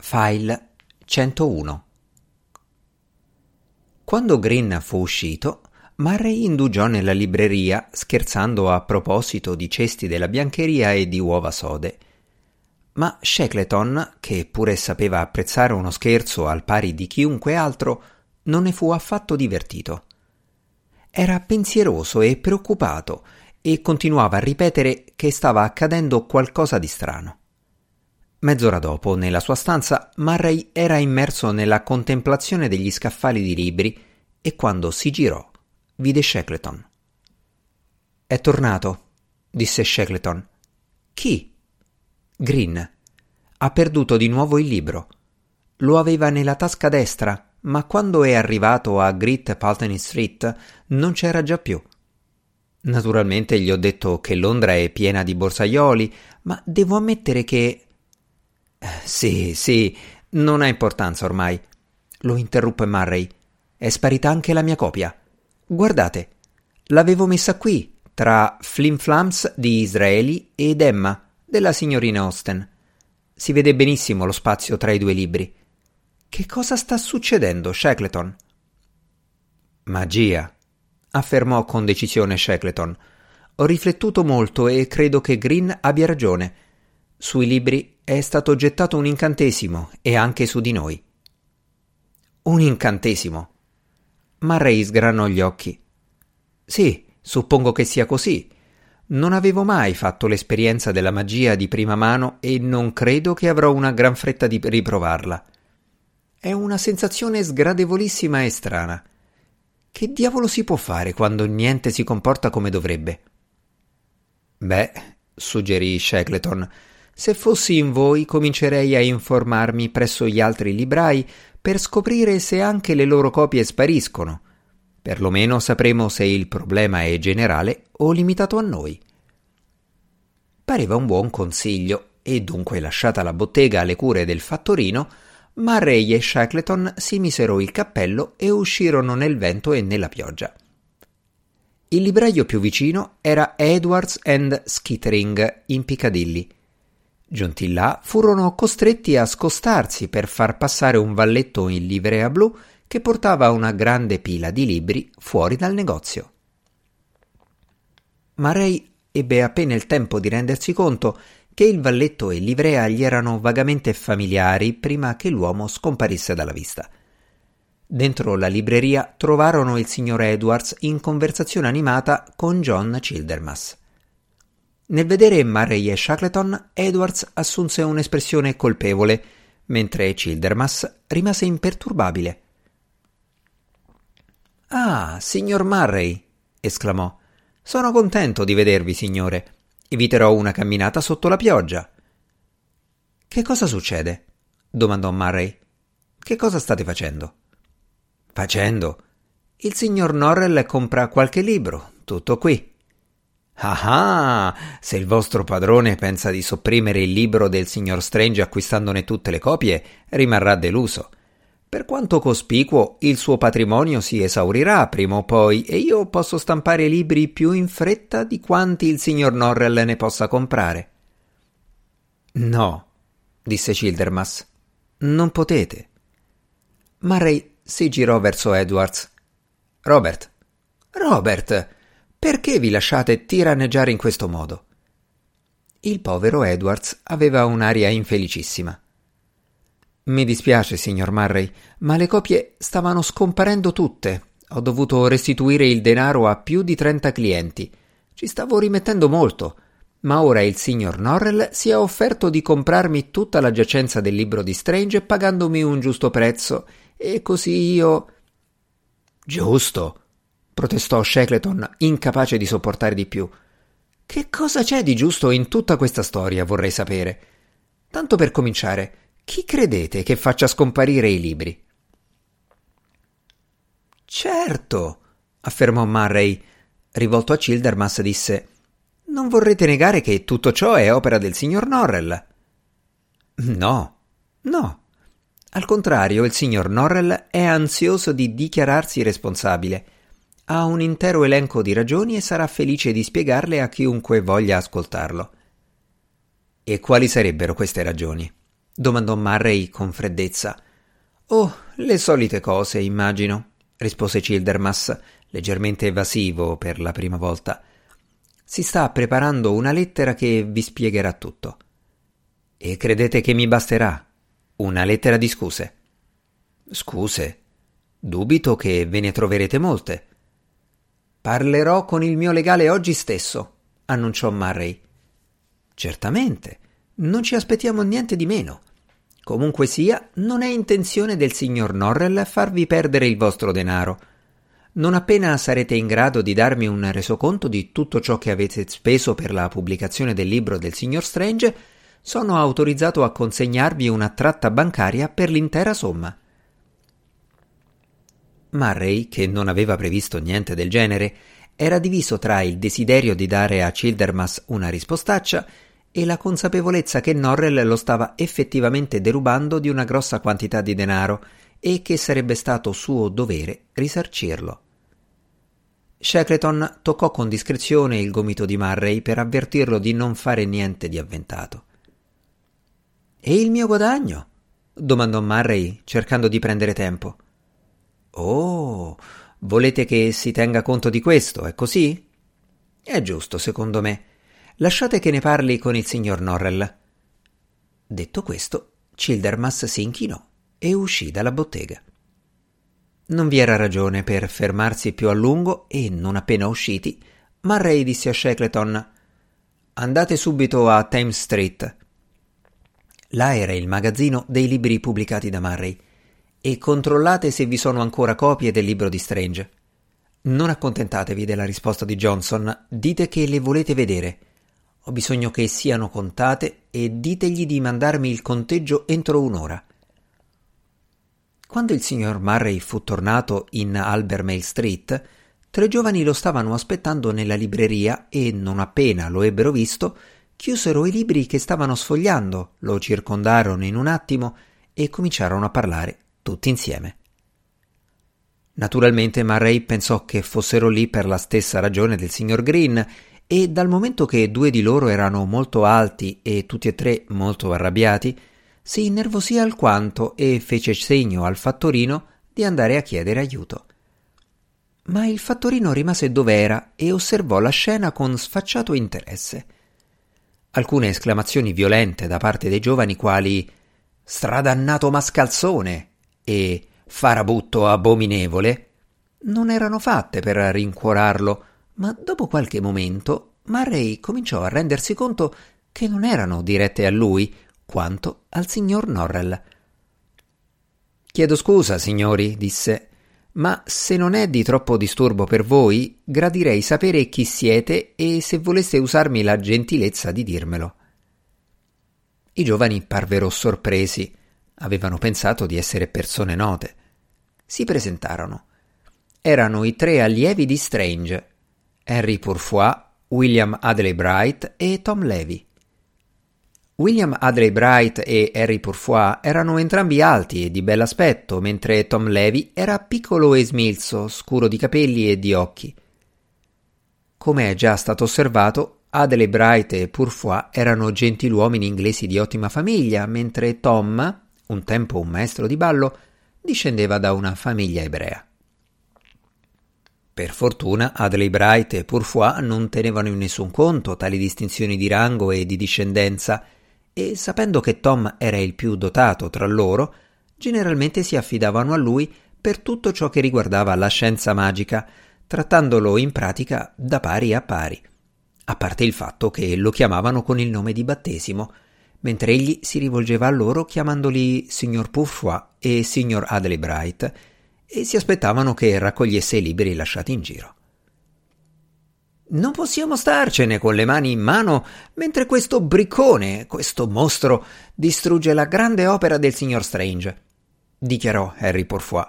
File 101 Quando Green fu uscito, Murray indugiò nella libreria scherzando a proposito di cesti della biancheria e di uova sode. Ma Shackleton, che pure sapeva apprezzare uno scherzo al pari di chiunque altro, non ne fu affatto divertito. Era pensieroso e preoccupato e continuava a ripetere che stava accadendo qualcosa di strano. Mezz'ora dopo, nella sua stanza, Murray era immerso nella contemplazione degli scaffali di libri e quando si girò vide Shackleton. È tornato, disse Shackleton. Chi? Green. Ha perduto di nuovo il libro. Lo aveva nella tasca destra, ma quando è arrivato a Great Pulteney Street non c'era già più. Naturalmente gli ho detto che Londra è piena di borsaioli, ma devo ammettere che sì, sì, non ha importanza ormai. Lo interruppe Murray. È sparita anche la mia copia. Guardate, l'avevo messa qui, tra Flimflams di Israeli ed Emma, della signorina Austen. Si vede benissimo lo spazio tra i due libri. Che cosa sta succedendo, Shackleton? Magia, affermò con decisione Shackleton. Ho riflettuto molto e credo che Green abbia ragione. Sui libri è stato gettato un incantesimo e anche su di noi. Un incantesimo. Murray sgranò gli occhi. Sì, suppongo che sia così. Non avevo mai fatto l'esperienza della magia di prima mano e non credo che avrò una gran fretta di riprovarla. È una sensazione sgradevolissima e strana. Che diavolo si può fare quando niente si comporta come dovrebbe? Beh, suggerì Shackleton, se fossi in voi comincerei a informarmi presso gli altri librai per scoprire se anche le loro copie spariscono. Perlomeno sapremo se il problema è generale o limitato a noi. Pareva un buon consiglio e dunque lasciata la bottega alle cure del fattorino, Murray e Shackleton si misero il cappello e uscirono nel vento e nella pioggia. Il libraio più vicino era Edwards and Skittering in Piccadilly Giunti là, furono costretti a scostarsi per far passare un valletto in livrea blu che portava una grande pila di libri fuori dal negozio. Marei ebbe appena il tempo di rendersi conto che il valletto e livrea gli erano vagamente familiari prima che l'uomo scomparisse dalla vista. Dentro la libreria trovarono il signor Edwards in conversazione animata con John Childermas. Nel vedere Murray e Shackleton, Edwards assunse un'espressione colpevole, mentre Childermas rimase imperturbabile. Ah, signor Murray, esclamò. Sono contento di vedervi, signore. Eviterò una camminata sotto la pioggia. Che cosa succede? domandò Murray. Che cosa state facendo? Facendo? Il signor Norrell compra qualche libro, tutto qui. Ah, se il vostro padrone pensa di sopprimere il libro del signor Strange acquistandone tutte le copie, rimarrà deluso. Per quanto cospicuo, il suo patrimonio si esaurirà prima o poi e io posso stampare libri più in fretta di quanti il signor Norrell ne possa comprare. No, disse Childermas, non potete. Murray si girò verso Edwards. Robert. Robert. Perché vi lasciate tiranneggiare in questo modo? Il povero Edwards aveva un'aria infelicissima. Mi dispiace, signor Murray, ma le copie stavano scomparendo tutte. Ho dovuto restituire il denaro a più di trenta clienti. Ci stavo rimettendo molto, ma ora il signor Norrell si è offerto di comprarmi tutta la giacenza del libro di Strange pagandomi un giusto prezzo, e così io. Giusto, protestò Shackleton, incapace di sopportare di più. Che cosa c'è di giusto in tutta questa storia, vorrei sapere. Tanto per cominciare, chi credete che faccia scomparire i libri? Certo, affermò Murray. Rivolto a Childermas disse Non vorrete negare che tutto ciò è opera del signor Norrell? No, no. Al contrario, il signor Norrell è ansioso di dichiararsi responsabile ha un intero elenco di ragioni e sarà felice di spiegarle a chiunque voglia ascoltarlo. E quali sarebbero queste ragioni? domandò Murray con freddezza. Oh, le solite cose, immagino, rispose Childermas, leggermente evasivo per la prima volta. Si sta preparando una lettera che vi spiegherà tutto. E credete che mi basterà? Una lettera di scuse. Scuse? Dubito che ve ne troverete molte. Parlerò con il mio legale oggi stesso, annunciò Murray. Certamente, non ci aspettiamo niente di meno. Comunque sia, non è intenzione del signor Norrell farvi perdere il vostro denaro. Non appena sarete in grado di darmi un resoconto di tutto ciò che avete speso per la pubblicazione del libro del signor Strange, sono autorizzato a consegnarvi una tratta bancaria per l'intera somma. Murray, che non aveva previsto niente del genere, era diviso tra il desiderio di dare a Childermas una rispostaccia e la consapevolezza che Norrell lo stava effettivamente derubando di una grossa quantità di denaro e che sarebbe stato suo dovere risarcirlo. Shackleton toccò con discrezione il gomito di Murray per avvertirlo di non fare niente di avventato. E il mio guadagno? domandò Murray, cercando di prendere tempo. Oh, volete che si tenga conto di questo, è così? È giusto, secondo me. Lasciate che ne parli con il signor Norrell. Detto questo, Childermas si inchinò e uscì dalla bottega. Non vi era ragione per fermarsi più a lungo e, non appena usciti, Murray disse a Shackleton Andate subito a Thames Street. Là era il magazzino dei libri pubblicati da Murray e controllate se vi sono ancora copie del libro di Strange. Non accontentatevi della risposta di Johnson, dite che le volete vedere ho bisogno che siano contate e ditegli di mandarmi il conteggio entro un'ora. Quando il signor Murray fu tornato in Albermale Street, tre giovani lo stavano aspettando nella libreria e, non appena lo ebbero visto, chiusero i libri che stavano sfogliando, lo circondarono in un attimo e cominciarono a parlare tutti insieme. Naturalmente Murray pensò che fossero lì per la stessa ragione del signor Green e dal momento che due di loro erano molto alti e tutti e tre molto arrabbiati, si innervosì alquanto e fece segno al fattorino di andare a chiedere aiuto. Ma il fattorino rimase dov'era e osservò la scena con sfacciato interesse. Alcune esclamazioni violente da parte dei giovani quali stradannato mascalzone e farabutto abominevole non erano fatte per rincuorarlo, ma dopo qualche momento Murray cominciò a rendersi conto che non erano dirette a lui quanto al signor Norrell. Chiedo scusa, signori, disse, ma se non è di troppo disturbo per voi, gradirei sapere chi siete e se voleste usarmi la gentilezza di dirmelo. I giovani parvero sorpresi, avevano pensato di essere persone note. Si presentarono. Erano i tre allievi di Strange, Henry Pourfoy, William Adley Bright e Tom Levy. William Adley Bright e Harry Pourfoy erano entrambi alti e di bell'aspetto, mentre Tom Levy era piccolo e smilzo, scuro di capelli e di occhi. Come è già stato osservato, Adley Bright e Pourfoy erano gentiluomini inglesi di ottima famiglia, mentre Tom, un tempo un maestro di ballo, discendeva da una famiglia ebrea. Per fortuna Adley Bright e Pourfoy non tenevano in nessun conto tali distinzioni di rango e di discendenza e sapendo che Tom era il più dotato tra loro, generalmente si affidavano a lui per tutto ciò che riguardava la scienza magica, trattandolo in pratica da pari a pari, a parte il fatto che lo chiamavano con il nome di battesimo, mentre egli si rivolgeva a loro chiamandoli signor Pourfoy e signor Adley Bright, e si aspettavano che raccogliesse i libri lasciati in giro. Non possiamo starcene con le mani in mano mentre questo briccone, questo mostro, distrugge la grande opera del signor Strange, dichiarò Harry Porfoy.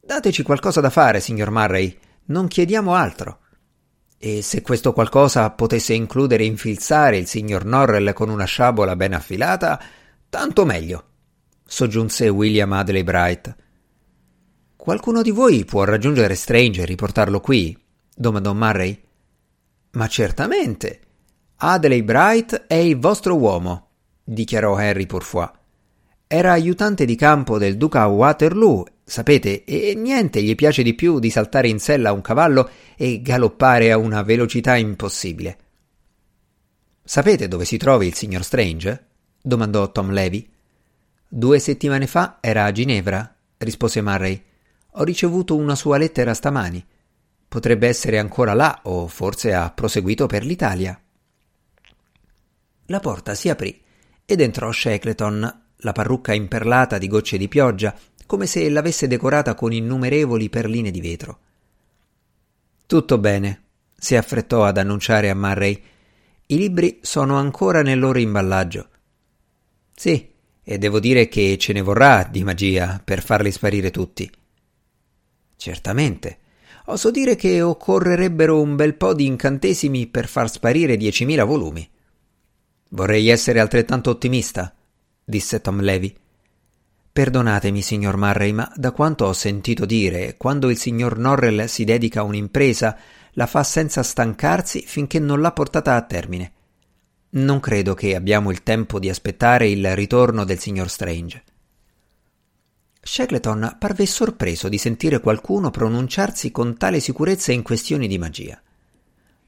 Dateci qualcosa da fare, signor Murray, non chiediamo altro. E se questo qualcosa potesse includere infilzare il signor Norrell con una sciabola ben affilata, tanto meglio, soggiunse William Adley Bright. Qualcuno di voi può raggiungere Strange e riportarlo qui? domandò Murray. Ma certamente. Adley Bright è il vostro uomo, dichiarò Harry Pourfoy. era aiutante di campo del duca Waterloo, sapete, e niente gli piace di più di saltare in sella a un cavallo e galoppare a una velocità impossibile. Sapete dove si trova il signor Strange? domandò Tom Levy. Due settimane fa era a Ginevra, rispose Murray. Ho ricevuto una sua lettera stamani. Potrebbe essere ancora là o forse ha proseguito per l'Italia. La porta si aprì ed entrò Shackleton, la parrucca imperlata di gocce di pioggia, come se l'avesse decorata con innumerevoli perline di vetro. Tutto bene, si affrettò ad annunciare a Murray. I libri sono ancora nel loro imballaggio. Sì, e devo dire che ce ne vorrà di magia per farli sparire tutti. Certamente. Oso dire che occorrerebbero un bel po' di incantesimi per far sparire diecimila volumi. Vorrei essere altrettanto ottimista, disse Tom Levy. Perdonatemi, signor Murray, ma da quanto ho sentito dire, quando il signor Norrell si dedica a un'impresa, la fa senza stancarsi finché non l'ha portata a termine. Non credo che abbiamo il tempo di aspettare il ritorno del signor Strange. Shackleton parve sorpreso di sentire qualcuno pronunciarsi con tale sicurezza in questioni di magia.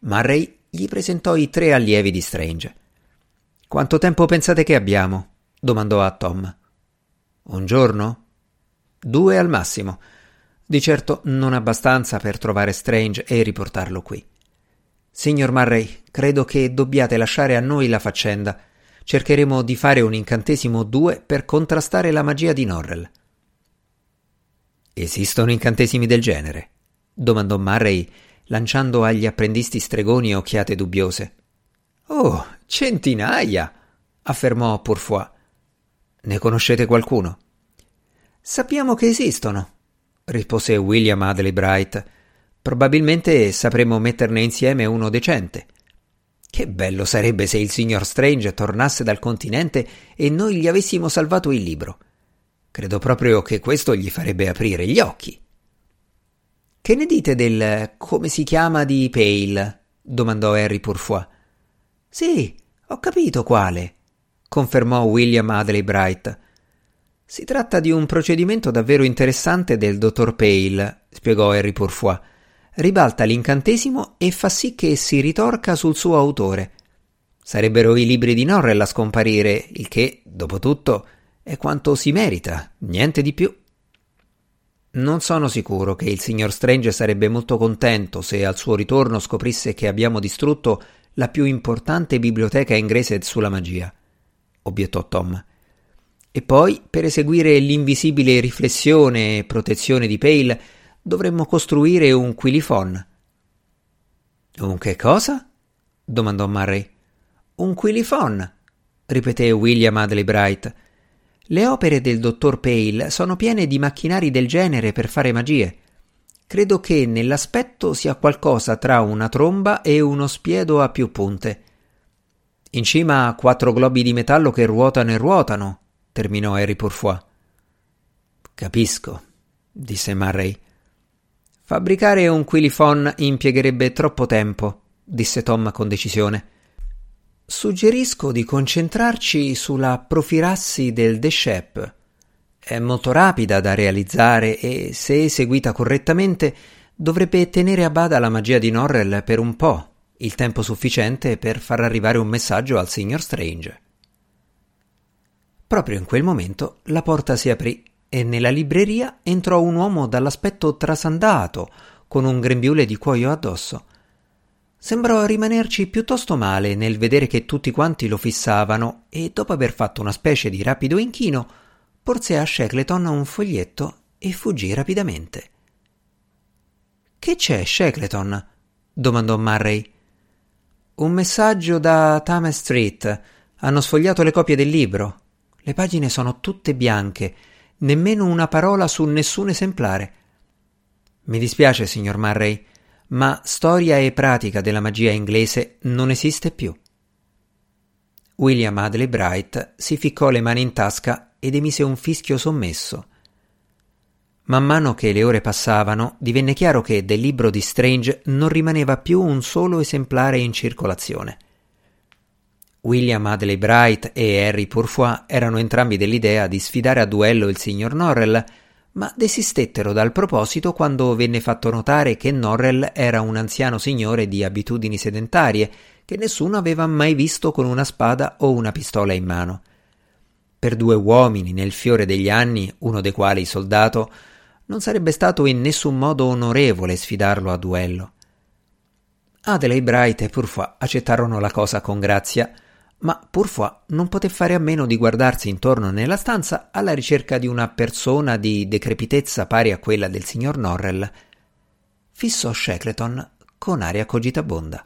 Murray gli presentò i tre allievi di Strange. Quanto tempo pensate che abbiamo? domandò a Tom. Un giorno? Due al massimo. Di certo non abbastanza per trovare Strange e riportarlo qui. Signor Murray, credo che dobbiate lasciare a noi la faccenda. Cercheremo di fare un incantesimo due per contrastare la magia di Norrell. Esistono incantesimi del genere? domandò Murray, lanciando agli apprendisti stregoni occhiate dubbiose. Oh, centinaia! affermò Pourfoy. Ne conoscete qualcuno? Sappiamo che esistono, rispose William Adley Bright. Probabilmente sapremo metterne insieme uno decente. Che bello sarebbe se il signor Strange tornasse dal continente e noi gli avessimo salvato il libro. Credo proprio che questo gli farebbe aprire gli occhi. Che ne dite del come si chiama di Pale? domandò Harry Pourfoy. Sì, ho capito quale, confermò William Adley Bright. Si tratta di un procedimento davvero interessante del dottor Pale, spiegò Harry Pourfoy. Ribalta l'incantesimo e fa sì che si ritorca sul suo autore. Sarebbero i libri di Norrell a scomparire, il che, dopo tutto, è quanto si merita, niente di più. Non sono sicuro che il signor Strange sarebbe molto contento se al suo ritorno scoprisse che abbiamo distrutto la più importante biblioteca inglese sulla magia obiettò Tom. E poi, per eseguire l'invisibile riflessione e protezione di Pale, dovremmo costruire un quilifon. Un che cosa? domandò Murray. Un quilifon, ripeté William Adley Bright. Le opere del dottor Pale sono piene di macchinari del genere per fare magie. Credo che nell'aspetto sia qualcosa tra una tromba e uno spiedo a più punte. In cima a quattro globi di metallo che ruotano e ruotano, terminò Harry Pourfoy. Capisco, disse Murray. Fabbricare un quilifon impiegherebbe troppo tempo, disse Tom con decisione. Suggerisco di concentrarci sulla profirassi del Deshep. È molto rapida da realizzare e, se eseguita correttamente, dovrebbe tenere a bada la magia di Norrell per un po' il tempo sufficiente per far arrivare un messaggio al signor Strange. Proprio in quel momento la porta si aprì e nella libreria entrò un uomo dall'aspetto trasandato, con un grembiule di cuoio addosso. Sembrò rimanerci piuttosto male nel vedere che tutti quanti lo fissavano e, dopo aver fatto una specie di rapido inchino, porse a Shackleton un foglietto e fuggì rapidamente. Che c'è, Shackleton? domandò Murray. Un messaggio da Thames Street. Hanno sfogliato le copie del libro. Le pagine sono tutte bianche, nemmeno una parola su nessun esemplare. Mi dispiace, signor Murray, ma storia e pratica della magia inglese non esiste più. William Adley Bright si ficcò le mani in tasca ed emise un fischio sommesso. Man mano che le ore passavano, divenne chiaro che del libro di Strange non rimaneva più un solo esemplare in circolazione. William Adley Bright e Harry Pourfoy erano entrambi dell'idea di sfidare a duello il signor Norrell, ma desistettero dal proposito quando venne fatto notare che Norrell era un anziano signore di abitudini sedentarie che nessuno aveva mai visto con una spada o una pistola in mano. Per due uomini nel fiore degli anni, uno dei quali soldato, non sarebbe stato in nessun modo onorevole sfidarlo a duello. Adelaide Bright e Pourfoy accettarono la cosa con grazia, ma Pourfoy non poté fare a meno di guardarsi intorno nella stanza alla ricerca di una persona di decrepitezza pari a quella del signor Norrell. Fissò Shackleton con aria cogitabonda.